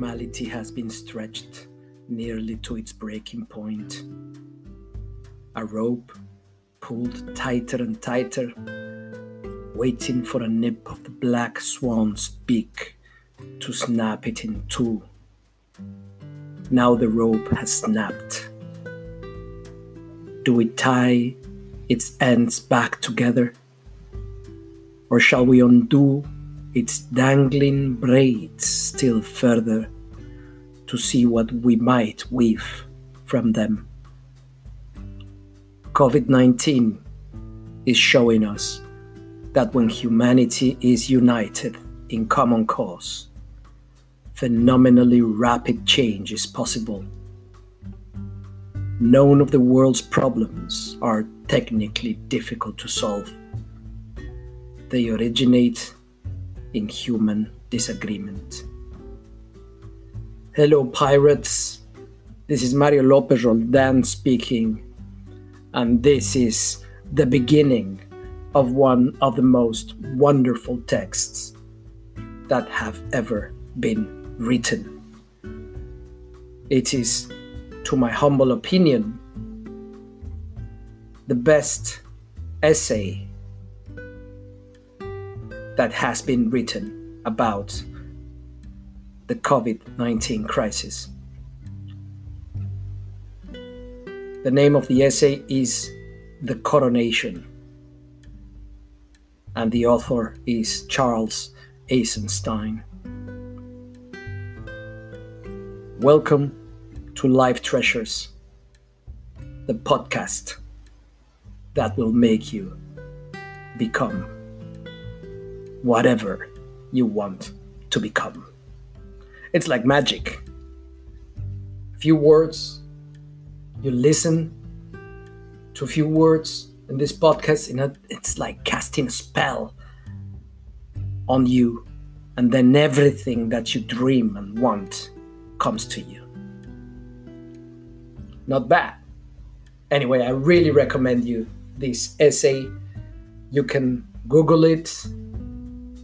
normality has been stretched nearly to its breaking point. A rope pulled tighter and tighter, waiting for a nip of the black swan's beak to snap it in two. Now the rope has snapped. Do we tie its ends back together? Or shall we undo its dangling braids still further to see what we might weave from them? COVID 19 is showing us that when humanity is united in common cause, phenomenally rapid change is possible. None of the world's problems are technically difficult to solve. They originate in human disagreement. Hello, pirates. This is Mario Lopez Roldan speaking, and this is the beginning of one of the most wonderful texts that have ever been written. It is, to my humble opinion, the best essay that has been written about the COVID 19 crisis. The name of the essay is The Coronation, and the author is Charles Eisenstein. Welcome to Life Treasures, the podcast that will make you become whatever you want to become. It's like magic. A few words, you listen to a few words in this podcast, and it's like casting a spell on you, and then everything that you dream and want comes to you. Not bad. Anyway, I really recommend you this essay. You can Google it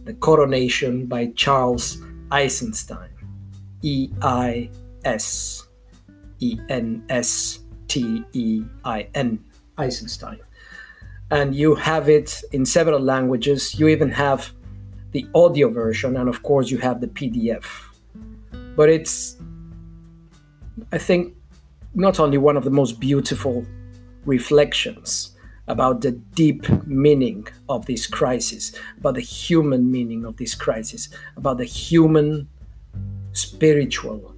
The Coronation by Charles Eisenstein. E I S E N S T E I N. Eisenstein. And you have it in several languages. You even have the audio version, and of course, you have the PDF. But it's, I think, not only one of the most beautiful reflections about the deep meaning of this crisis, about the human meaning of this crisis, about the human spiritual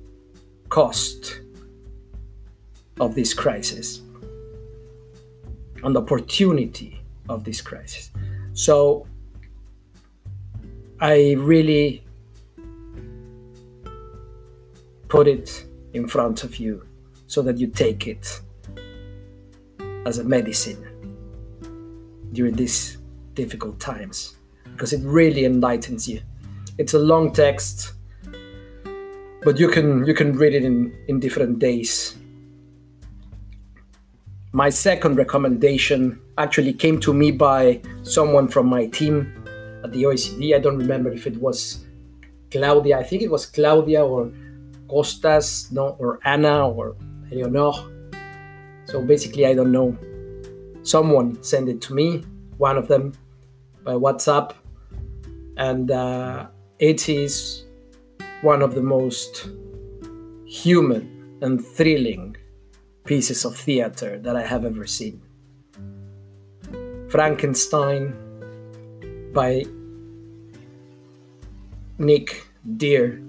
cost of this crisis, and the opportunity of this crisis. So I really put it in front of you so that you take it as a medicine during these difficult times because it really enlightens you. It's a long text, but you can you can read it in, in different days. My second recommendation actually came to me by someone from my team at the OECD. I don't remember if it was Claudia. I think it was Claudia or Costas, no, or Anna or Eleonor. So basically, I don't know someone sent it to me, one of them by WhatsApp, and uh, it is one of the most human and thrilling pieces of theater that I have ever seen. Frankenstein by Nick Dear,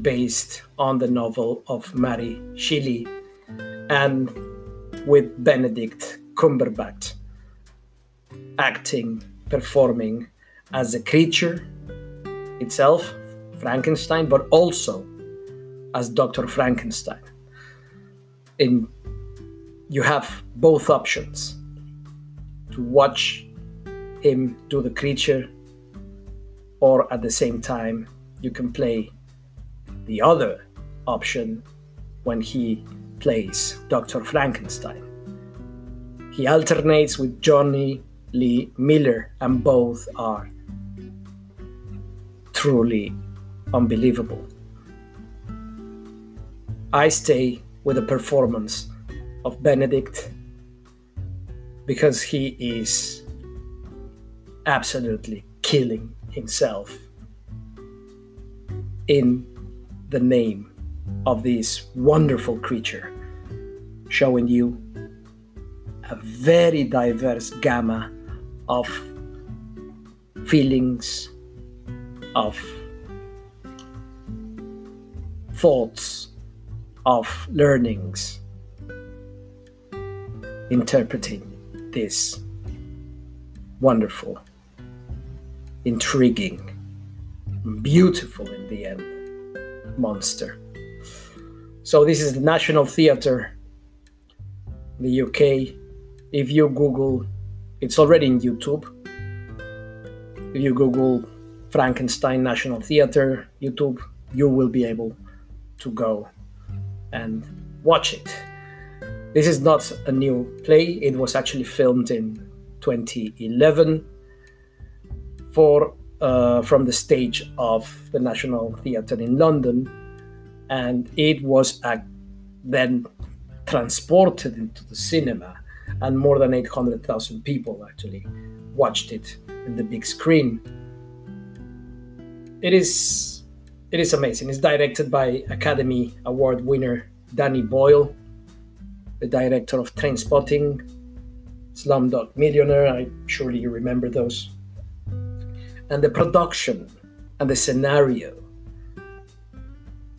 based on the novel of Mary Shelley, and with Benedict Cumberbatch acting, performing as a creature itself, Frankenstein, but also as Dr. Frankenstein. In you have both options to watch him do the creature, or at the same time, you can play the other option when he plays Dr. Frankenstein. He alternates with Jonny Lee Miller, and both are truly unbelievable. I stay with the performance of Benedict because he is absolutely killing himself in the name of this wonderful creature, showing you a very diverse gamma of feelings, of thoughts, of learnings, interpreting this wonderful, intriguing, beautiful in the end monster. So, this is the National Theatre, the UK. If you Google, it's already in YouTube. If you Google Frankenstein National Theatre, YouTube, you will be able to go and watch it. This is not a new play, it was actually filmed in 2011 for uh, from the stage of the National Theatre in London, and it was uh, then transported into the cinema, and more than 800,000 people actually watched it in the big screen. It is it is amazing. It's directed by Academy Award winner Danny Boyle, the director of Trainspotting, Slumdog Millionaire. I surely you remember those. And the production and the scenario,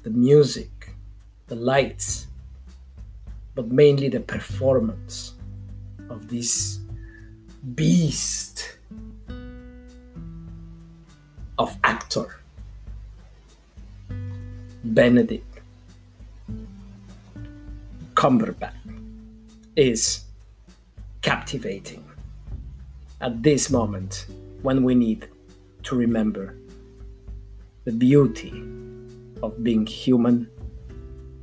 the music, the lights, but mainly the performance of this beast of actor, Benedict Cumberbatch is captivating at this moment when we need to remember the beauty of being human.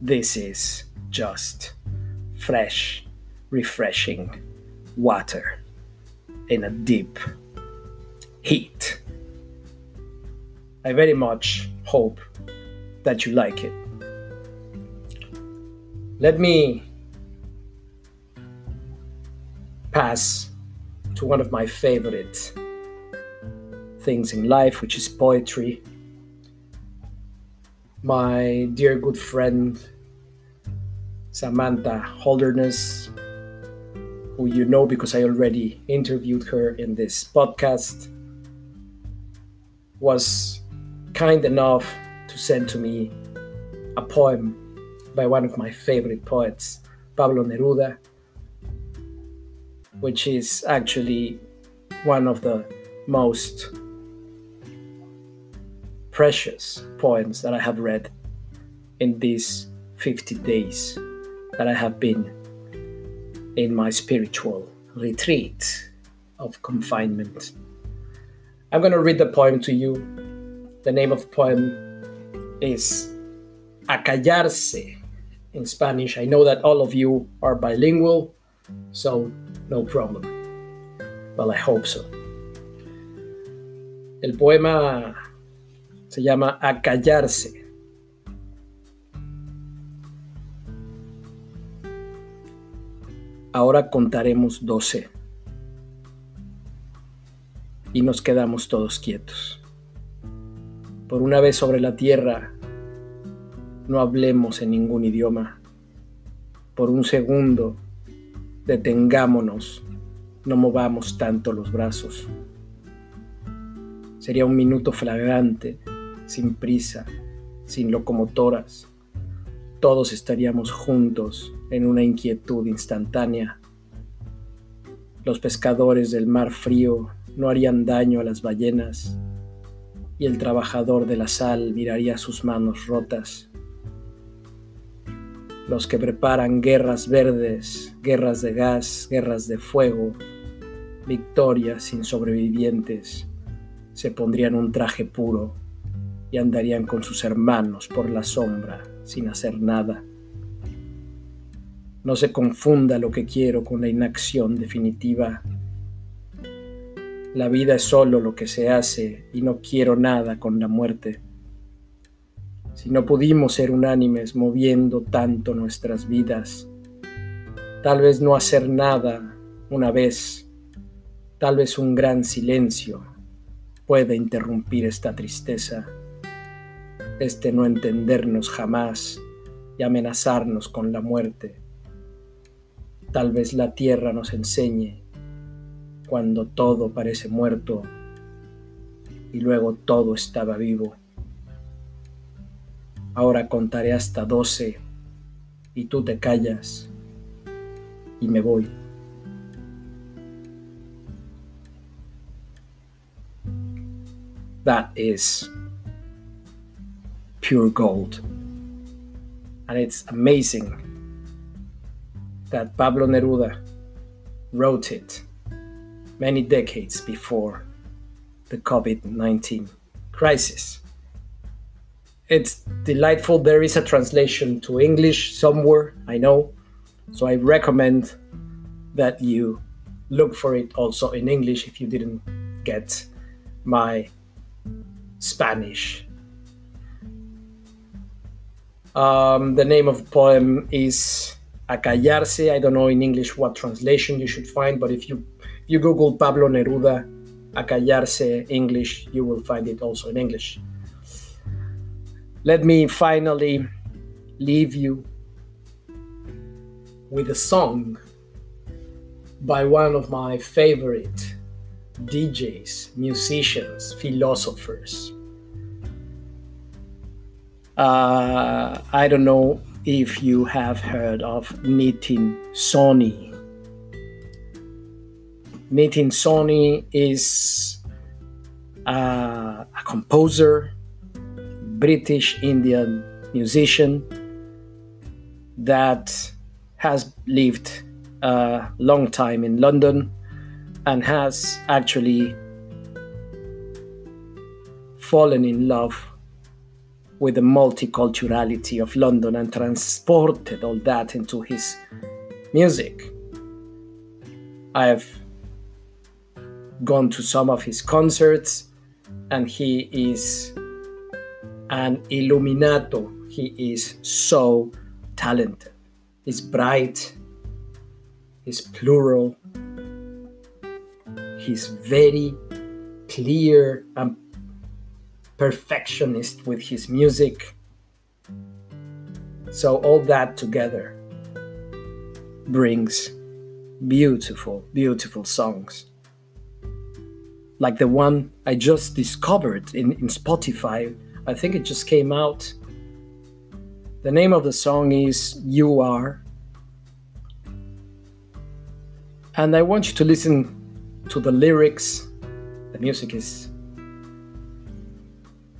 This is just fresh, refreshing water in a deep heat. I very much hope that you like it. Let me pass to one of my favorite things in life, which is poetry. My dear good friend Samantha Holderness, who you know because I already interviewed her in this podcast, was kind enough to send to me a poem by one of my favorite poets, Pablo Neruda, which is actually one of the most precious poems that I have read in these 50 days that I have been in my spiritual retreat of confinement. I'm going to read the poem to you. The name of the poem is Acallarse in Spanish. I know that all of you are bilingual, so no problem. Well, I hope so. El poema se llama Acallarse. Ahora contaremos doce. Y nos quedamos todos quietos. Por una vez sobre la tierra, no hablemos en ningún idioma. Por un segundo, detengámonos, no movamos tanto los brazos. Sería un minuto flagrante, sin prisa, sin locomotoras. Todos estaríamos juntos en una inquietud instantánea. Los pescadores del mar frío no harían daño a las ballenas y el trabajador de la sal miraría sus manos rotas los que preparan guerras verdes, guerras de gas, guerras de fuego, victorias sin sobrevivientes, se pondrían un traje puro y andarían con sus hermanos por la sombra sin hacer nada. No se confunda lo que quiero con la inacción definitiva. La vida es solo lo que se hace y no quiero nada con la muerte. si no pudimos ser unánimes moviendo tanto nuestras vidas, tal vez no hacer nada una vez, tal vez un gran silencio puede interrumpir esta tristeza, este no entendernos jamás y amenazarnos con la muerte. Tal vez la tierra nos enseñe cuando todo parece muerto y luego todo estaba vivo. Ahora contaré hasta doce y tú te callas y me voy. That is pure gold. And it's amazing that Pablo Neruda wrote it many decades before the COVID 19 crisis it's delightful. There is a translation to English somewhere, I know. So I recommend that you look for it also in English if you didn't get my Spanish. Um, the name of the poem is Acallarse. I don't know in English what translation you should find, but if you if you Google Pablo Neruda Acallarse English, you will find it also in English. Let me finally leave you with a song by one of my favorite DJs, musicians, philosophers. Uh, I don't know if you have heard of Nitin Sawhney. Nitin Sawhney is uh, a composer, British Indian musician that has lived a long time in London and has actually fallen in love with the multiculturality of London and transported all that into his music. I have gone to some of his concerts and he is an illuminato. He is so talented. He's bright, he's plural, he's very clear and perfectionist with his music. So, all that together brings beautiful, beautiful songs. Like the one I just discovered in, in Spotify I think it just came out. The name of the song is You Are. And I want you to listen to the lyrics. The music is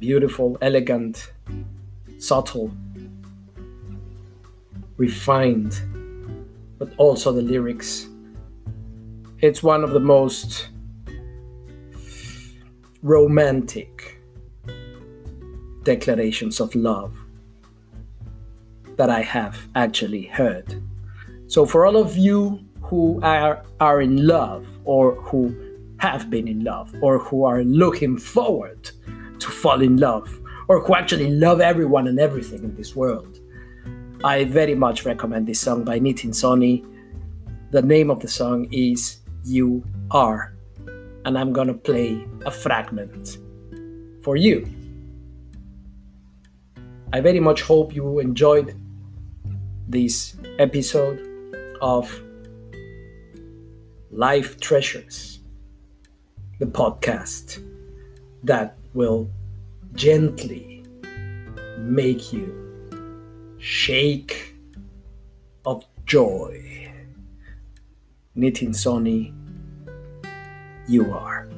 beautiful, elegant, subtle, refined, but also the lyrics. It's one of the most romantic declarations of love that I have actually heard. So, for all of you who are, are in love, or who have been in love, or who are looking forward to fall in love, or who actually love everyone and everything in this world, I very much recommend this song by Nitin Sawhney. The name of the song is You Are, and I'm gonna play a fragment for you. I very much hope you enjoyed this episode of Life Treasures, the podcast that will gently make you shake of joy. Nitin Sawhney, you are.